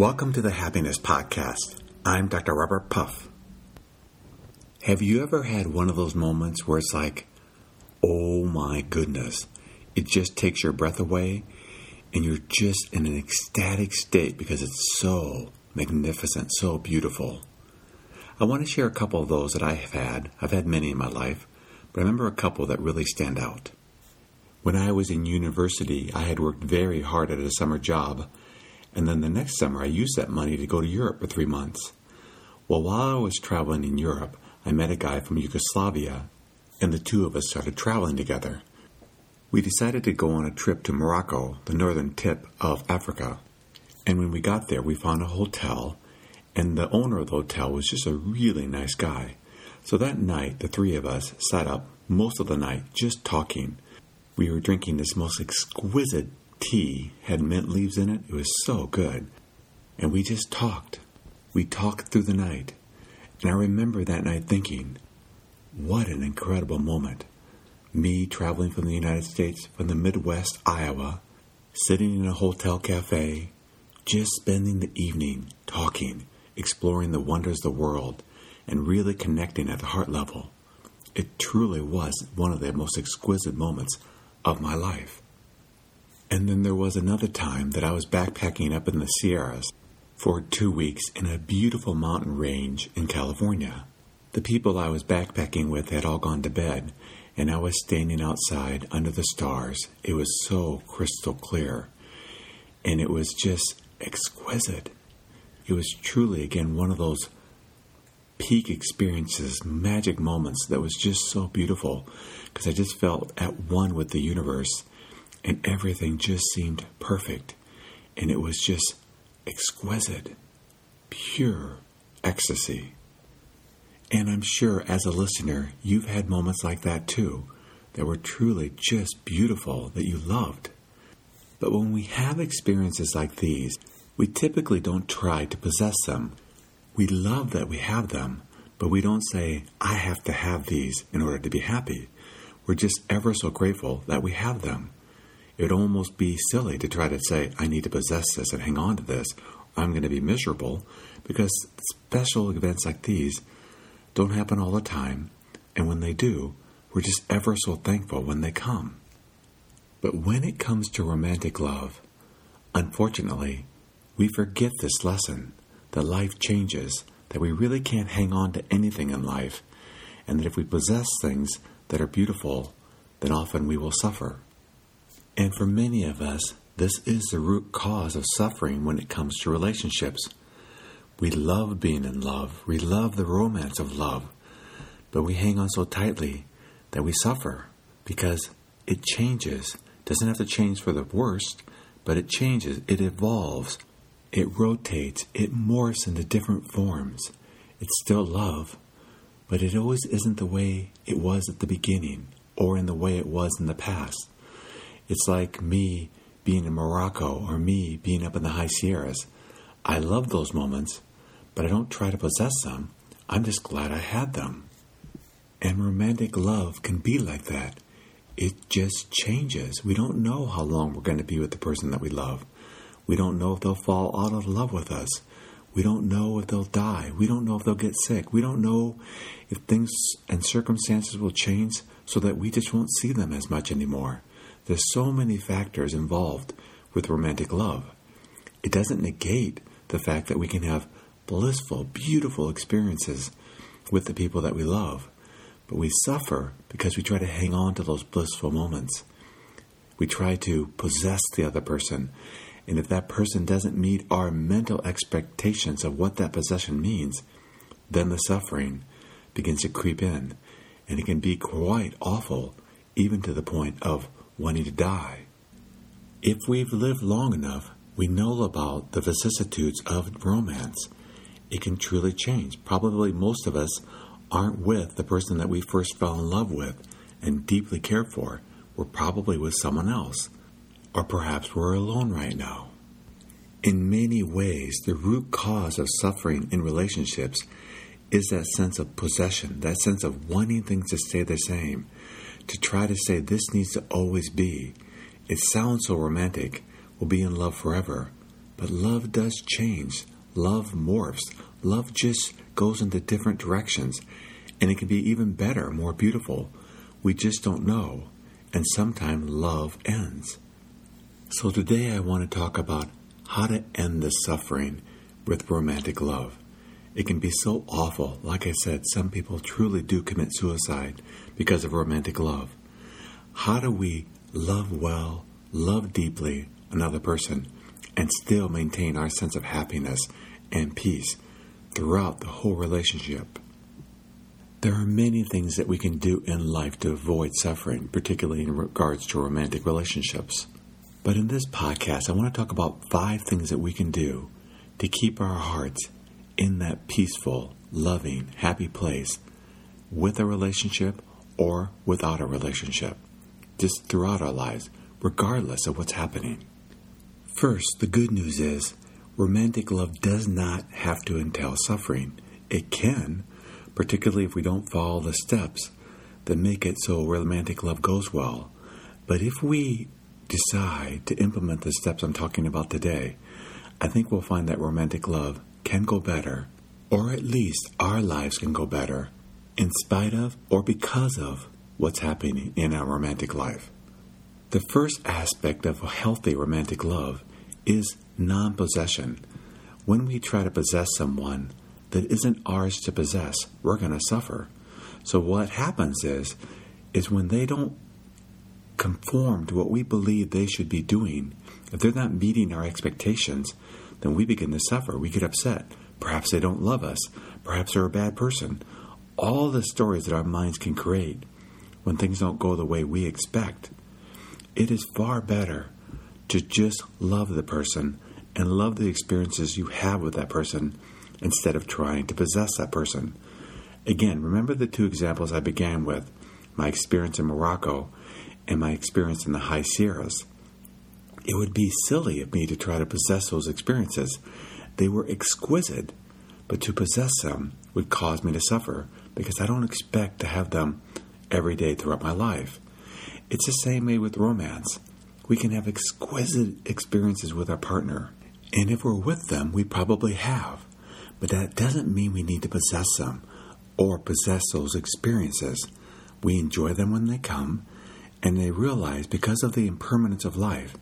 Welcome to the Happiness Podcast. I'm Dr. Robert Puff. Have you ever had one of those moments where it's like, oh my goodness, it just takes your breath away and you're just in an ecstatic state because it's so magnificent, so beautiful? I want to share a couple of those that I have had. I've had many in my life, but I remember a couple that really stand out. When I was in university, I had worked very hard at a summer job and then the next summer, I used that money to go to Europe for three months. Well, while I was traveling in Europe, I met a guy from Yugoslavia, and the two of us started traveling together. We decided to go on a trip to Morocco, the northern tip of Africa. And when we got there, we found a hotel, and the owner of the hotel was just a really nice guy. So that night, the three of us sat up most of the night just talking. We were drinking this most exquisite tea had mint leaves in it. It was so good. And we just talked. We talked through the night. And I remember that night thinking, what an incredible moment. Me traveling from the United States, from the Midwest, Iowa, sitting in a hotel cafe, just spending the evening talking, exploring the wonders of the world, and really connecting at the heart level. It truly was one of the most exquisite moments of my life. And then there was another time that I was backpacking up in the Sierras for two weeks in a beautiful mountain range in California. The people I was backpacking with had all gone to bed, and I was standing outside under the stars. It was so crystal clear, and it was just exquisite. It was truly, again, one of those peak experiences, magic moments that was just so beautiful because I just felt at one with the universe and everything just seemed perfect, and it was just exquisite, pure ecstasy. And I'm sure as a listener, you've had moments like that too, that were truly just beautiful, that you loved. But when we have experiences like these, we typically don't try to possess them. We love that we have them, but we don't say, I have to have these in order to be happy. We're just ever so grateful that we have them. It would almost be silly to try to say, I need to possess this and hang on to this. I'm going to be miserable because special events like these don't happen all the time. And when they do, we're just ever so thankful when they come. But when it comes to romantic love, unfortunately, we forget this lesson that life changes, that we really can't hang on to anything in life, and that if we possess things that are beautiful, then often we will suffer. And for many of us, this is the root cause of suffering when it comes to relationships. We love being in love, we love the romance of love, but we hang on so tightly that we suffer because it changes. Doesn't have to change for the worst, but it changes, it evolves, it rotates, it morphs into different forms. It's still love, but it always isn't the way it was at the beginning or in the way it was in the past. It's like me being in Morocco or me being up in the high Sierras. I love those moments, but I don't try to possess them. I'm just glad I had them. And romantic love can be like that. It just changes. We don't know how long we're going to be with the person that we love. We don't know if they'll fall out of love with us. We don't know if they'll die. We don't know if they'll get sick. We don't know if things and circumstances will change so that we just won't see them as much anymore. There's so many factors involved with romantic love. It doesn't negate the fact that we can have blissful, beautiful experiences with the people that we love, but we suffer because we try to hang on to those blissful moments. We try to possess the other person, and if that person doesn't meet our mental expectations of what that possession means, then the suffering begins to creep in, and it can be quite awful, even to the point of wanting to die. If we've lived long enough, we know about the vicissitudes of romance. It can truly change. Probably most of us aren't with the person that we first fell in love with and deeply cared for. We're probably with someone else. Or perhaps we're alone right now. In many ways, the root cause of suffering in relationships is that sense of possession, that sense of wanting things to stay the same, to try to say this needs to always be. It sounds so romantic. We'll be in love forever. But love does change. Love morphs. Love just goes into different directions. And it can be even better, more beautiful. We just don't know. And sometimes love ends. So today I want to talk about how to end the suffering with romantic love. It can be so awful. Like I said, some people truly do commit suicide because of romantic love. How do we love well, love deeply another person, and still maintain our sense of happiness and peace throughout the whole relationship? There are many things that we can do in life to avoid suffering, particularly in regards to romantic relationships. But in this podcast, I want to talk about five things that we can do to keep our hearts in that peaceful, loving, happy place with a relationship or without a relationship, just throughout our lives, regardless of what's happening. First, the good news is romantic love does not have to entail suffering. It can, particularly if we don't follow the steps that make it so romantic love goes well. But if we decide to implement the steps I'm talking about today, I think we'll find that romantic love can go better, or at least our lives can go better, in spite of or because of what's happening in our romantic life. The first aspect of a healthy romantic love is non possession. When we try to possess someone that isn't ours to possess, we're going to suffer. So what happens is is when they don't conform to what we believe they should be doing, if they're not meeting our expectations, then we begin to suffer. We get upset. Perhaps they don't love us. Perhaps they're a bad person. All the stories that our minds can create when things don't go the way we expect. It is far better to just love the person and love the experiences you have with that person instead of trying to possess that person. Again, remember the two examples I began with my experience in Morocco and my experience in the High Sierras. It would be silly of me to try to possess those experiences. They were exquisite, but to possess them would cause me to suffer because I don't expect to have them every day throughout my life. It's the same way with romance. We can have exquisite experiences with our partner, and if we're with them, we probably have. But that doesn't mean we need to possess them or possess those experiences. We enjoy them when they come, and they realize because of the impermanence of life,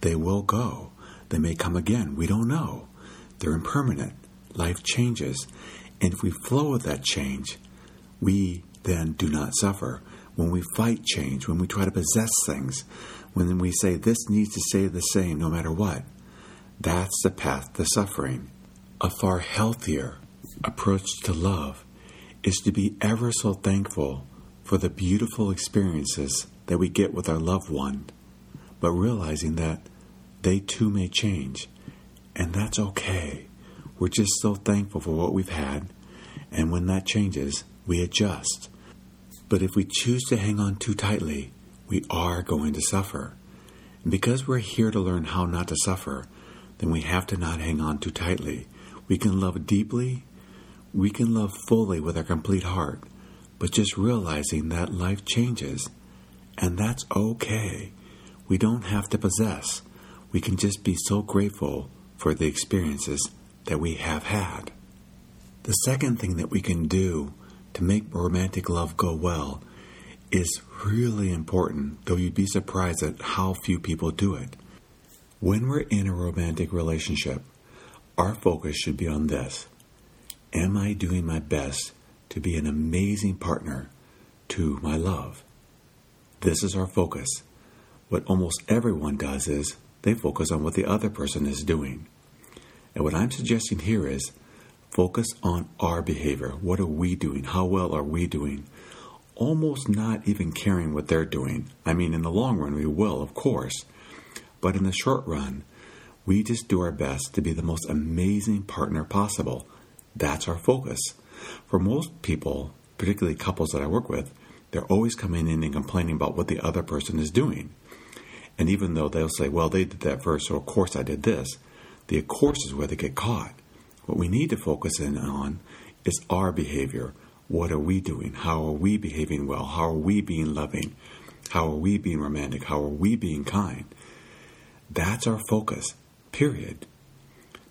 they will go. They may come again. We don't know. They're impermanent. Life changes. And if we flow with that change, we then do not suffer. When we fight change, when we try to possess things, when we say this needs to stay the same no matter what, that's the path to suffering. A far healthier approach to love is to be ever so thankful for the beautiful experiences that we get with our loved one, but realizing that they too may change, and that's okay. We're just so thankful for what we've had, and when that changes, we adjust. But if we choose to hang on too tightly, we are going to suffer. And because we're here to learn how not to suffer, then we have to not hang on too tightly. We can love deeply, we can love fully with our complete heart, but just realizing that life changes, and that's okay. We don't have to possess we can just be so grateful for the experiences that we have had. The second thing that we can do to make romantic love go well is really important, though you'd be surprised at how few people do it. When we're in a romantic relationship, our focus should be on this Am I doing my best to be an amazing partner to my love? This is our focus. What almost everyone does is they focus on what the other person is doing. And what I'm suggesting here is focus on our behavior. What are we doing? How well are we doing? Almost not even caring what they're doing. I mean, in the long run, we will, of course. But in the short run, we just do our best to be the most amazing partner possible. That's our focus. For most people, particularly couples that I work with, they're always coming in and complaining about what the other person is doing. And even though they'll say, well, they did that first, so of course I did this, the of course is where they get caught. What we need to focus in on is our behavior. What are we doing? How are we behaving well? How are we being loving? How are we being romantic? How are we being kind? That's our focus, period.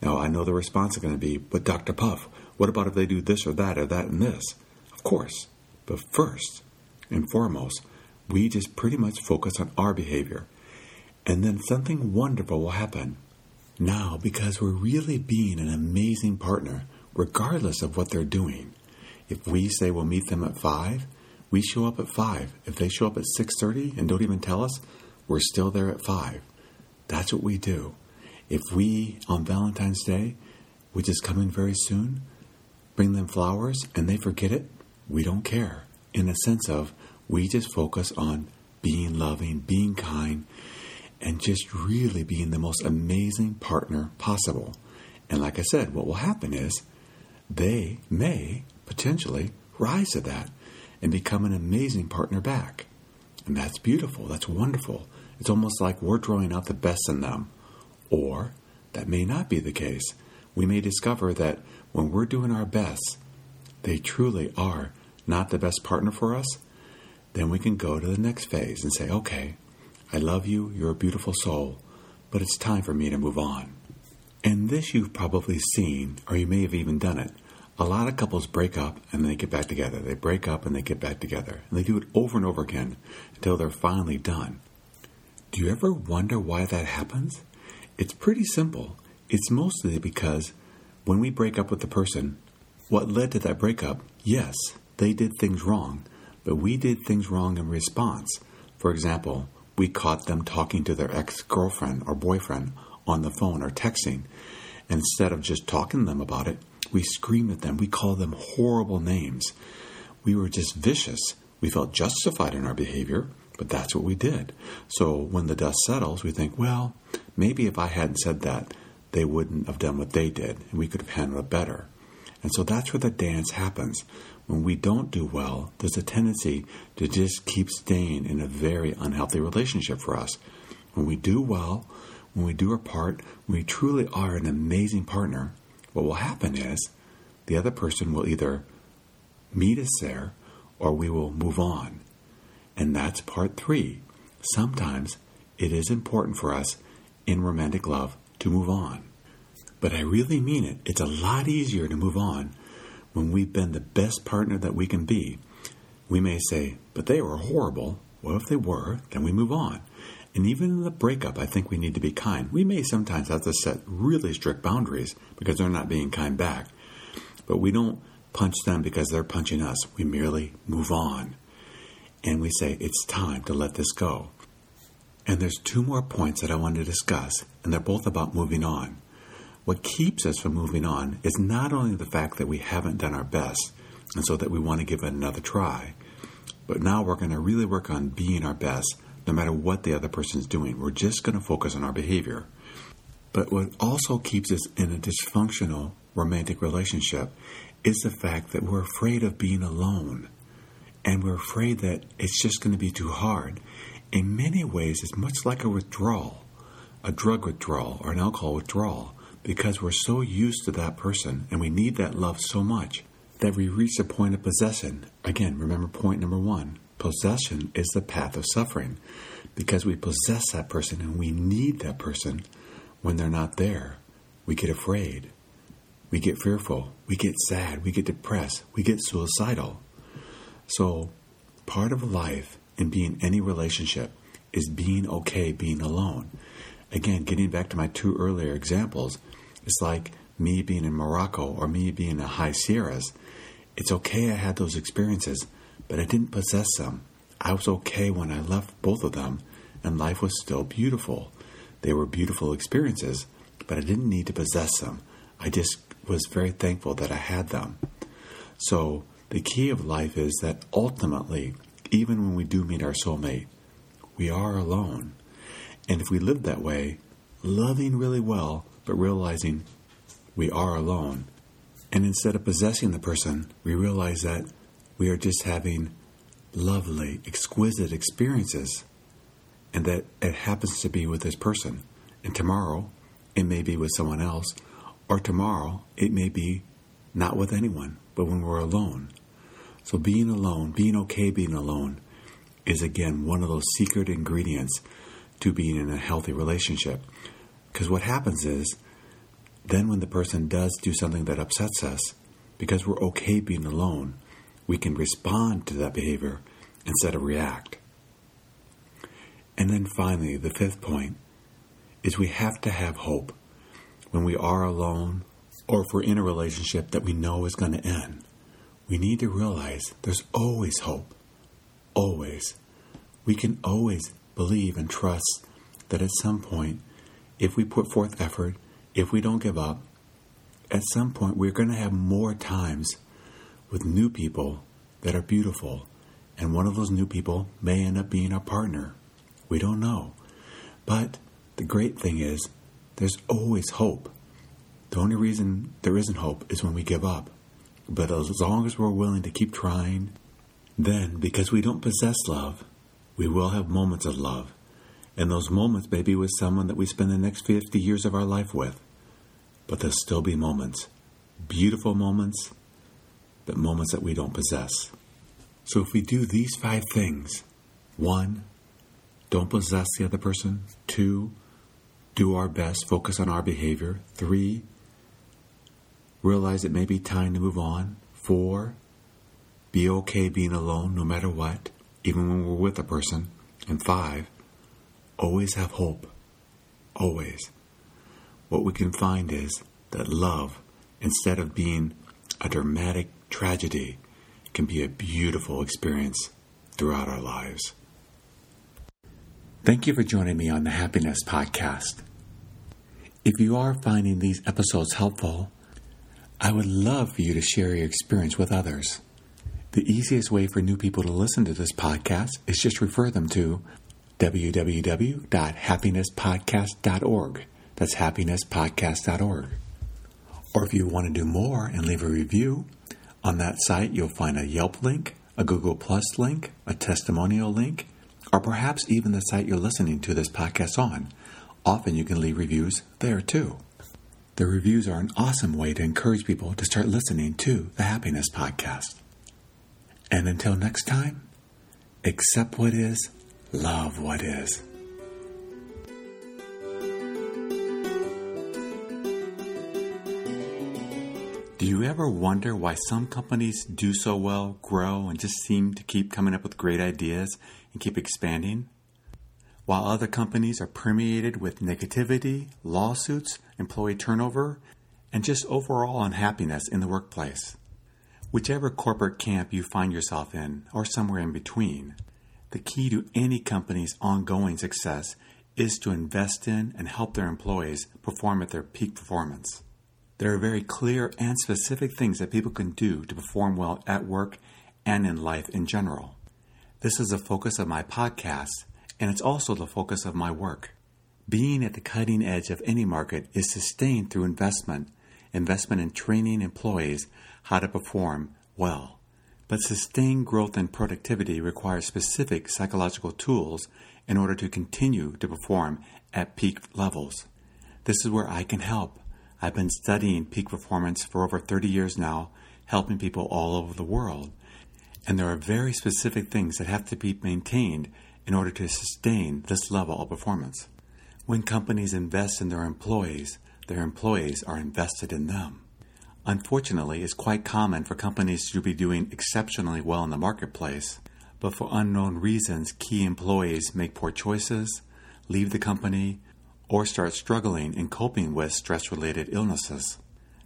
Now, I know the response is going to be, but Dr. Puff, what about if they do this or that or that and this? Of course. But first and foremost, we just pretty much focus on our behavior. And then something wonderful will happen. Now, because we're really being an amazing partner, regardless of what they're doing. If we say we'll meet them at 5, we show up at 5. If they show up at 6:30 and don't even tell us, we're still there at 5. That's what we do. If we on Valentine's Day, which is coming very soon, bring them flowers and they forget it, we don't care. In a sense of we just focus on being loving, being kind, and just really being the most amazing partner possible. And like I said, what will happen is they may potentially rise to that and become an amazing partner back. And that's beautiful. That's wonderful. It's almost like we're drawing out the best in them. Or that may not be the case. We may discover that when we're doing our best, they truly are not the best partner for us. Then we can go to the next phase and say, okay, I love you, you're a beautiful soul, but it's time for me to move on. And this you've probably seen, or you may have even done it. A lot of couples break up and they get back together. They break up and they get back together. And they do it over and over again until they're finally done. Do you ever wonder why that happens? It's pretty simple. It's mostly because when we break up with the person, what led to that breakup, yes, they did things wrong, but we did things wrong in response. For example, we caught them talking to their ex girlfriend or boyfriend on the phone or texting. Instead of just talking to them about it, we screamed at them. We called them horrible names. We were just vicious. We felt justified in our behavior, but that's what we did. So when the dust settles, we think, well, maybe if I hadn't said that, they wouldn't have done what they did, and we could have handled it better. And so that's where the dance happens. When we don't do well, there's a tendency to just keep staying in a very unhealthy relationship for us. When we do well, when we do our part, when we truly are an amazing partner, what will happen is the other person will either meet us there or we will move on. And that's part three. Sometimes it is important for us in romantic love to move on. But I really mean it. It's a lot easier to move on when we've been the best partner that we can be. We may say, but they were horrible. Well, if they were, then we move on. And even in the breakup, I think we need to be kind. We may sometimes have to set really strict boundaries because they're not being kind back. But we don't punch them because they're punching us. We merely move on. And we say, it's time to let this go. And there's two more points that I want to discuss, and they're both about moving on. What keeps us from moving on is not only the fact that we haven't done our best, and so that we want to give it another try, but now we're going to really work on being our best no matter what the other person's doing. We're just going to focus on our behavior. But what also keeps us in a dysfunctional romantic relationship is the fact that we're afraid of being alone. And we're afraid that it's just going to be too hard. In many ways, it's much like a withdrawal, a drug withdrawal or an alcohol withdrawal, because we're so used to that person and we need that love so much that we reach a point of possession. Again, remember point number one possession is the path of suffering because we possess that person and we need that person when they're not there. We get afraid. We get fearful. We get sad. We get depressed. We get suicidal. So, part of life in being any relationship is being okay being alone. Again, getting back to my two earlier examples, it's like me being in Morocco or me being in the high Sierras. It's okay I had those experiences, but I didn't possess them. I was okay when I left both of them, and life was still beautiful. They were beautiful experiences, but I didn't need to possess them. I just was very thankful that I had them. So, the key of life is that ultimately, even when we do meet our soulmate, we are alone. And if we live that way, loving really well, but realizing we are alone, and instead of possessing the person, we realize that we are just having lovely, exquisite experiences, and that it happens to be with this person. And tomorrow, it may be with someone else, or tomorrow, it may be not with anyone, but when we're alone. So, being alone, being okay being alone, is again one of those secret ingredients to being in a healthy relationship. Because what happens is, then when the person does do something that upsets us, because we're okay being alone, we can respond to that behavior instead of react. And then finally, the fifth point is we have to have hope when we are alone or if we're in a relationship that we know is going to end. We need to realize there's always hope. Always. We can always believe and trust that at some point, if we put forth effort, if we don't give up, at some point we're going to have more times with new people that are beautiful. And one of those new people may end up being our partner. We don't know. But the great thing is, there's always hope. The only reason there isn't hope is when we give up. But as long as we're willing to keep trying, then because we don't possess love, we will have moments of love. And those moments may be with someone that we spend the next 50 years of our life with. But there'll still be moments, beautiful moments, but moments that we don't possess. So if we do these five things one, don't possess the other person. Two, do our best, focus on our behavior. Three, realize it may be time to move on. Four, be okay being alone no matter what, even when we're with a person. And five, always have hope. Always. What we can find is that love, instead of being a dramatic tragedy, can be a beautiful experience throughout our lives. Thank you for joining me on the Happiness Podcast. If you are finding these episodes helpful, I would love for you to share your experience with others. The easiest way for new people to listen to this podcast is just refer them to www.happinesspodcast.org. That's happinesspodcast.org. Or if you want to do more and leave a review, on that site you'll find a Yelp link, a Google Plus link, a testimonial link, or perhaps even the site you're listening to this podcast on. Often you can leave reviews there too. The reviews are an awesome way to encourage people to start listening to the Happiness Podcast. And until next time, accept what is, love what is. Do you ever wonder why some companies do so well, grow, and just seem to keep coming up with great ideas and keep expanding? While other companies are permeated with negativity, lawsuits, employee turnover, and just overall unhappiness in the workplace. Whichever corporate camp you find yourself in, or somewhere in between, the key to any company's ongoing success is to invest in and help their employees perform at their peak performance. There are very clear and specific things that people can do to perform well at work and in life in general. This is the focus of my podcast, and it's also the focus of my work. Being at the cutting edge of any market is sustained through investment, investment in training employees how to perform well. But sustained growth and productivity requires specific psychological tools in order to continue to perform at peak levels. This is where I can help. I've been studying peak performance for over 30 years now, helping people all over the world. And there are very specific things that have to be maintained in order to sustain this level of performance. When companies invest in their employees, their employees are invested in them. Unfortunately, it's quite common for companies to be doing exceptionally well in the marketplace, but for unknown reasons, key employees make poor choices, leave the company, or start struggling in coping with stress related illnesses.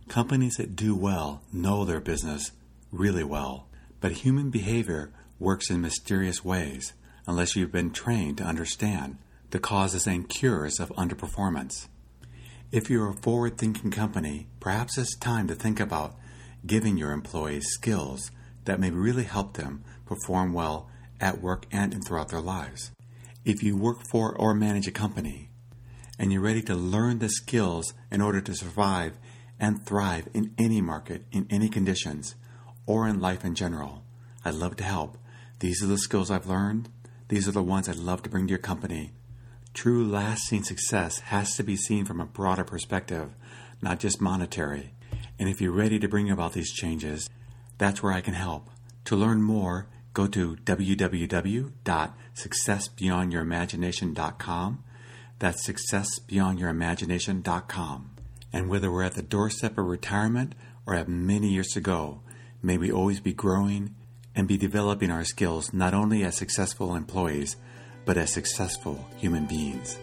Companies that do well know their business really well, but human behavior works in mysterious ways unless you've been trained to understand the causes and cures of underperformance. If you're a forward thinking company, perhaps it's time to think about giving your employees skills that may really help them perform well at work and throughout their lives. If you work for or manage a company and you're ready to learn the skills in order to survive and thrive in any market, in any conditions, or in life in general, I'd love to help. These are the skills I've learned. These are the ones I'd love to bring to your company True lasting success has to be seen from a broader perspective, not just monetary. And if you're ready to bring about these changes, that's where I can help. To learn more, go to www.successbeyondyourimaginationcom That's successbeyondyourimaginationcom And whether we're at the doorstep of retirement or have many years to go, may we always be growing and be developing our skills not only as successful employees, but as successful human beings.